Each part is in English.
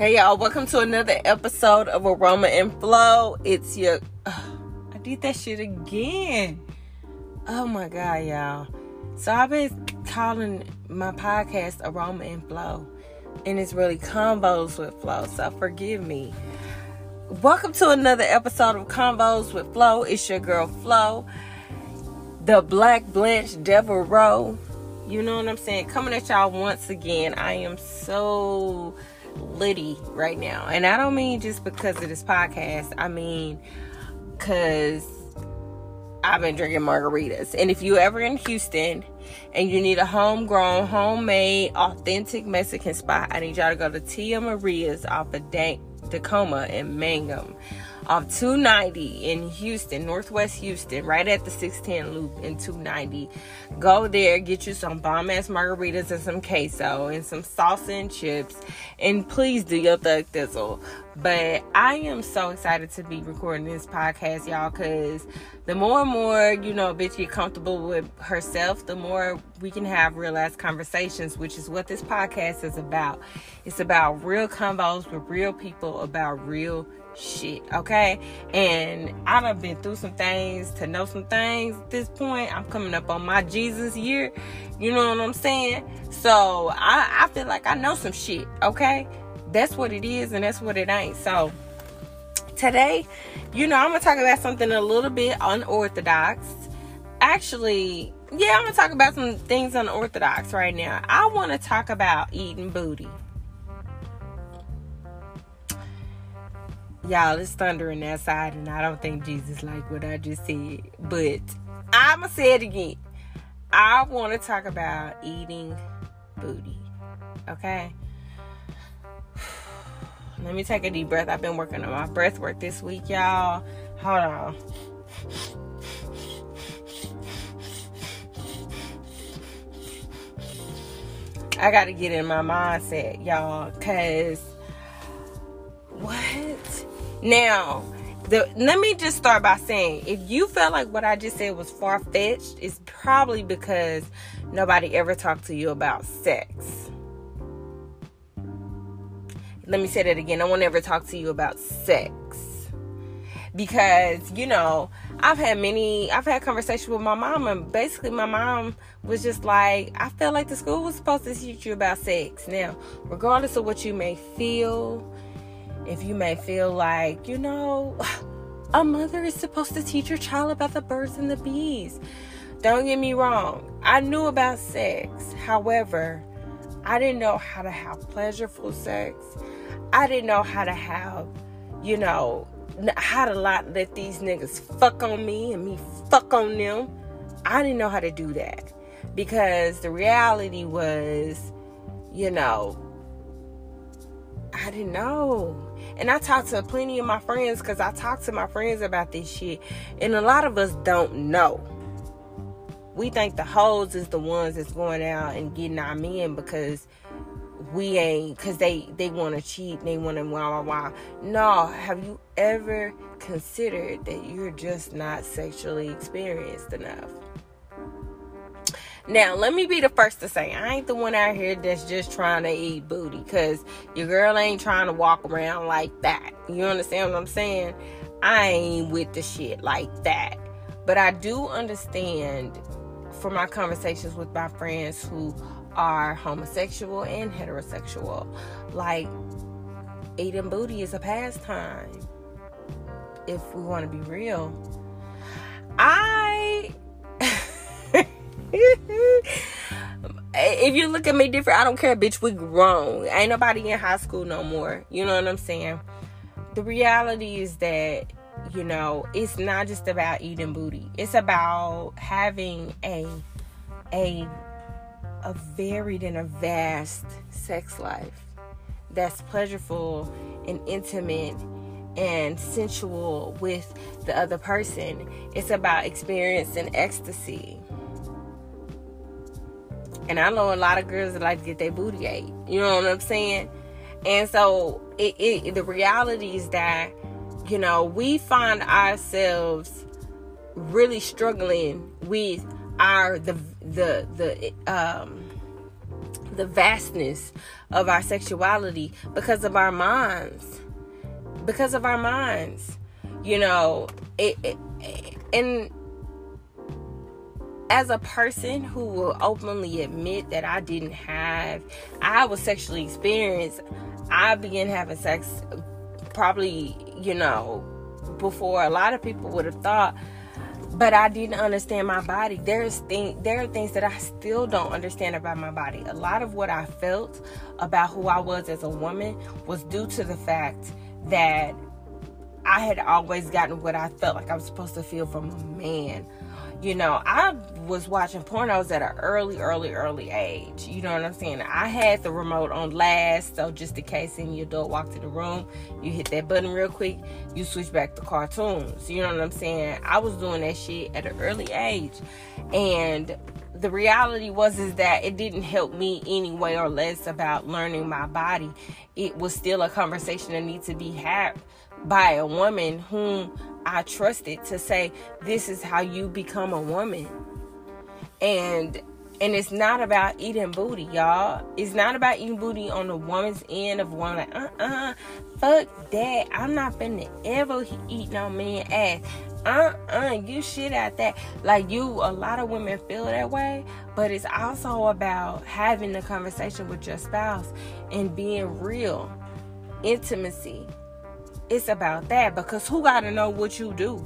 Hey y'all, welcome to another episode of Aroma and Flow. It's your I did that shit again. Oh my god, y'all. So I've been calling my podcast Aroma and Flow. And it's really convos with Flo. So forgive me. Welcome to another episode of Convos with Flo. It's your girl Flo. The Black Blanche Devereaux. You know what I'm saying? Coming at y'all once again. I am so litty right now. And I don't mean just because of this podcast. I mean because I've been drinking margaritas. And if you ever in Houston and you need a homegrown, homemade, authentic Mexican spot, I need y'all to go to Tia Maria's off of Dank Dacoma Mangum off 290 in Houston, Northwest Houston, right at the 610 loop in 290. Go there, get you some bomb ass margaritas and some queso and some salsa and chips. And please do your thug thizzle. But I am so excited to be recording this podcast, y'all, because the more and more, you know, bitch get comfortable with herself, the more we can have real ass conversations, which is what this podcast is about. It's about real convos with real people about real shit, okay? And I done been through some things to know some things at this point. I'm coming up on my Jesus year. You know what I'm saying? So I, I feel like I know some shit, okay? That's what it is and that's what it ain't. So today, you know, I'm gonna talk about something a little bit unorthodox. Actually, yeah, I'm gonna talk about some things unorthodox right now. I wanna talk about eating booty. Y'all, it's thundering outside, and I don't think Jesus like what I just said. But I'ma say it again. I want to talk about eating booty. Okay. Let me take a deep breath. I've been working on my breath work this week, y'all. Hold on. I got to get in my mindset, y'all, because? Now, the, let me just start by saying if you felt like what I just said was far fetched, it's probably because nobody ever talked to you about sex. Let me say that again. No one ever talked to you about sex. Because, you know, I've had many, I've had conversations with my mom, and basically, my mom was just like, I felt like the school was supposed to teach you about sex. Now, regardless of what you may feel, if you may feel like, you know, a mother is supposed to teach her child about the birds and the bees. Don't get me wrong, I knew about sex. However, I didn't know how to have pleasureful sex. I didn't know how to have, you know, how to not let these niggas fuck on me and me fuck on them. I didn't know how to do that because the reality was, you know, I didn't know. And I talked to plenty of my friends because I talk to my friends about this shit. And a lot of us don't know. We think the hoes is the ones that's going out and getting our men because we ain't because they they want to cheat they want to wow wow wow no have you ever considered that you're just not sexually experienced enough now, let me be the first to say, I ain't the one out here that's just trying to eat booty because your girl ain't trying to walk around like that. You understand what I'm saying? I ain't with the shit like that. But I do understand from my conversations with my friends who are homosexual and heterosexual, like eating booty is a pastime. If we want to be real, if you look at me different, I don't care, bitch. We grown. Ain't nobody in high school no more. You know what I'm saying? The reality is that you know it's not just about eating booty. It's about having a a a varied and a vast sex life that's pleasurable and intimate and sensual with the other person. It's about experiencing ecstasy and I know a lot of girls that like to get their booty ate. You know what I'm saying? And so it, it the reality is that, you know, we find ourselves really struggling with our the the the um the vastness of our sexuality because of our minds. Because of our minds. You know, it, it, it and as a person who will openly admit that I didn't have, I was sexually experienced, I began having sex probably, you know, before a lot of people would have thought. But I didn't understand my body. There's thing, there are things that I still don't understand about my body. A lot of what I felt about who I was as a woman was due to the fact that I had always gotten what I felt like I was supposed to feel from a man you know, I was watching pornos at an early, early, early age. You know what I'm saying? I had the remote on last, so just in case any adult walked in the room, you hit that button real quick, you switch back to cartoons. You know what I'm saying? I was doing that shit at an early age. And the reality was is that it didn't help me any way or less about learning my body. It was still a conversation that needs to be had by a woman whom I trusted to say, this is how you become a woman. And and it's not about eating booty, y'all. It's not about eating booty on the woman's end of one like, uh-uh, fuck that. I'm not finna ever eat no man ass. Uh-uh, you shit at that. Like you, a lot of women feel that way, but it's also about having the conversation with your spouse and being real. Intimacy it's about that because who got to know what you do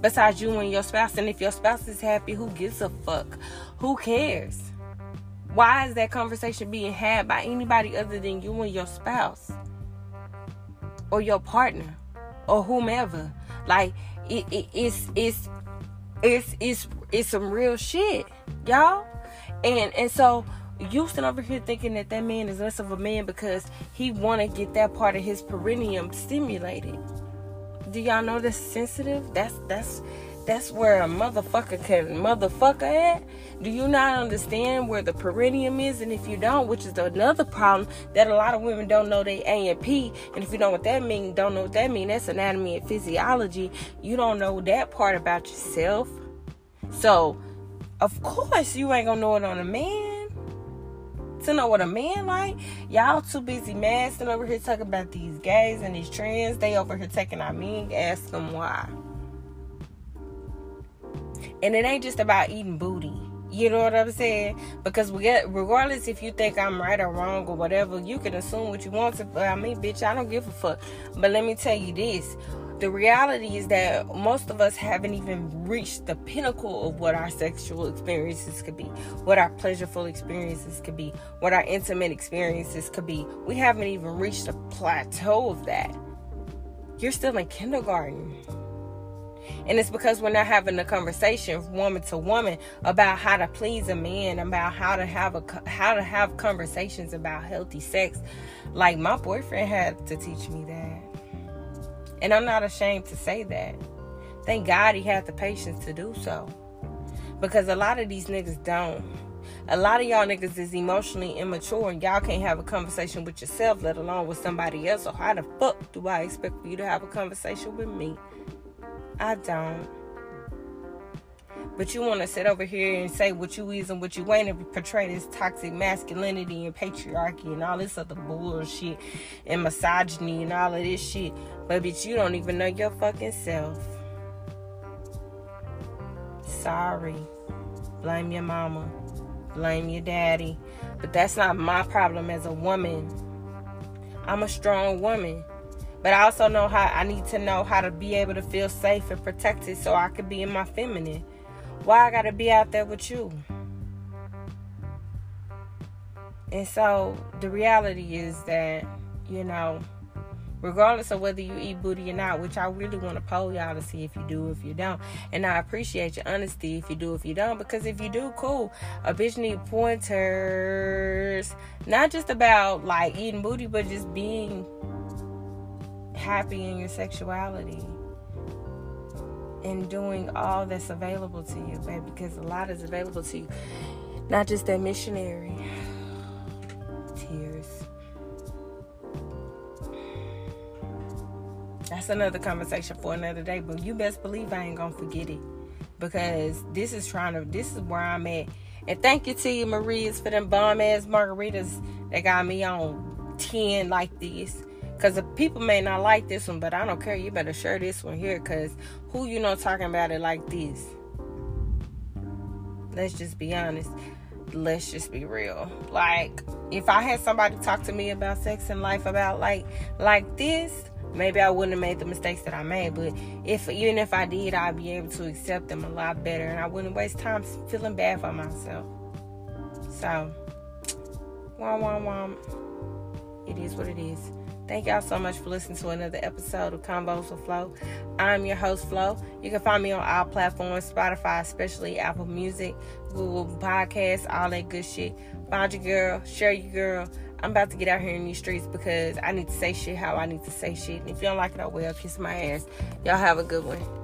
besides you and your spouse? And if your spouse is happy, who gives a fuck? Who cares? Why is that conversation being had by anybody other than you and your spouse or your partner or whomever? Like it, it, it's it's it's it's it's some real shit, y'all. And and so you sitting over here thinking that that man is less of a man because he want to get that part of his perineum stimulated. Do y'all know that's sensitive? That's that's that's where a motherfucker can motherfucker at. Do you not understand where the perineum is? And if you don't, which is another problem that a lot of women don't know they A and P. And if you don't know what that means, don't know what that means, that's anatomy and physiology. You don't know that part about yourself. So, of course, you ain't gonna know it on a man to know what a man like. Y'all too busy masking over here talking about these gays and these trends. They over here taking our men. Ask them why. And it ain't just about eating booty. You know what I'm saying? Because we get, regardless if you think I'm right or wrong or whatever, you can assume what you want to. I mean, bitch, I don't give a fuck. But let me tell you this: the reality is that most of us haven't even reached the pinnacle of what our sexual experiences could be, what our pleasureful experiences could be, what our intimate experiences could be. We haven't even reached the plateau of that. You're still in kindergarten. And it's because we're not having a conversation woman to woman about how to please a man, about how to have a how to have conversations about healthy sex. Like my boyfriend had to teach me that. And I'm not ashamed to say that. Thank God he had the patience to do so. Because a lot of these niggas don't. A lot of y'all niggas is emotionally immature and y'all can't have a conversation with yourself, let alone with somebody else. So how the fuck do I expect for you to have a conversation with me? I don't. But you want to sit over here and say what you is and what you ain't and portray this toxic masculinity and patriarchy and all this other bullshit and misogyny and all of this shit. But bitch, you don't even know your fucking self. Sorry. Blame your mama. Blame your daddy. But that's not my problem as a woman. I'm a strong woman. But I also know how I need to know how to be able to feel safe and protected so I can be in my feminine. Why I gotta be out there with you? And so the reality is that, you know, regardless of whether you eat booty or not, which I really want to poll y'all to see if you do, if you don't. And I appreciate your honesty if you do, if you don't, because if you do, cool. A bitch need pointers, not just about like eating booty, but just being happy in your sexuality and doing all that's available to you, baby, because a lot is available to you. Not just that missionary. Tears. That's another conversation for another day, but you best believe I ain't gonna forget it. Because this is trying to this is where I'm at And thank you to you, Maria's, for them bomb ass margaritas that got me on 10 like this. Because the people may not like this one, but I don't care. You better share this one here because who you know talking about it like this? Let's just be honest. Let's just be real. Like, if I had somebody talk to me about sex and life about like like this, maybe I wouldn't have made the mistakes that I made. But if even if I did, I'd be able to accept them a lot better, and I wouldn't waste time feeling bad for myself. So, wah wah wah. It is what it is. Thank y'all so much for listening to another episode of Convos with Flo. I'm your host, Flo. You can find me on all platforms, Spotify, especially Apple Music, Google Podcasts, all that good shit. Find your girl, share your girl. I'm about to get out here in these streets because I need to say shit how I need to say shit. And if you don't like it, I will kiss my ass. Y'all have a good one.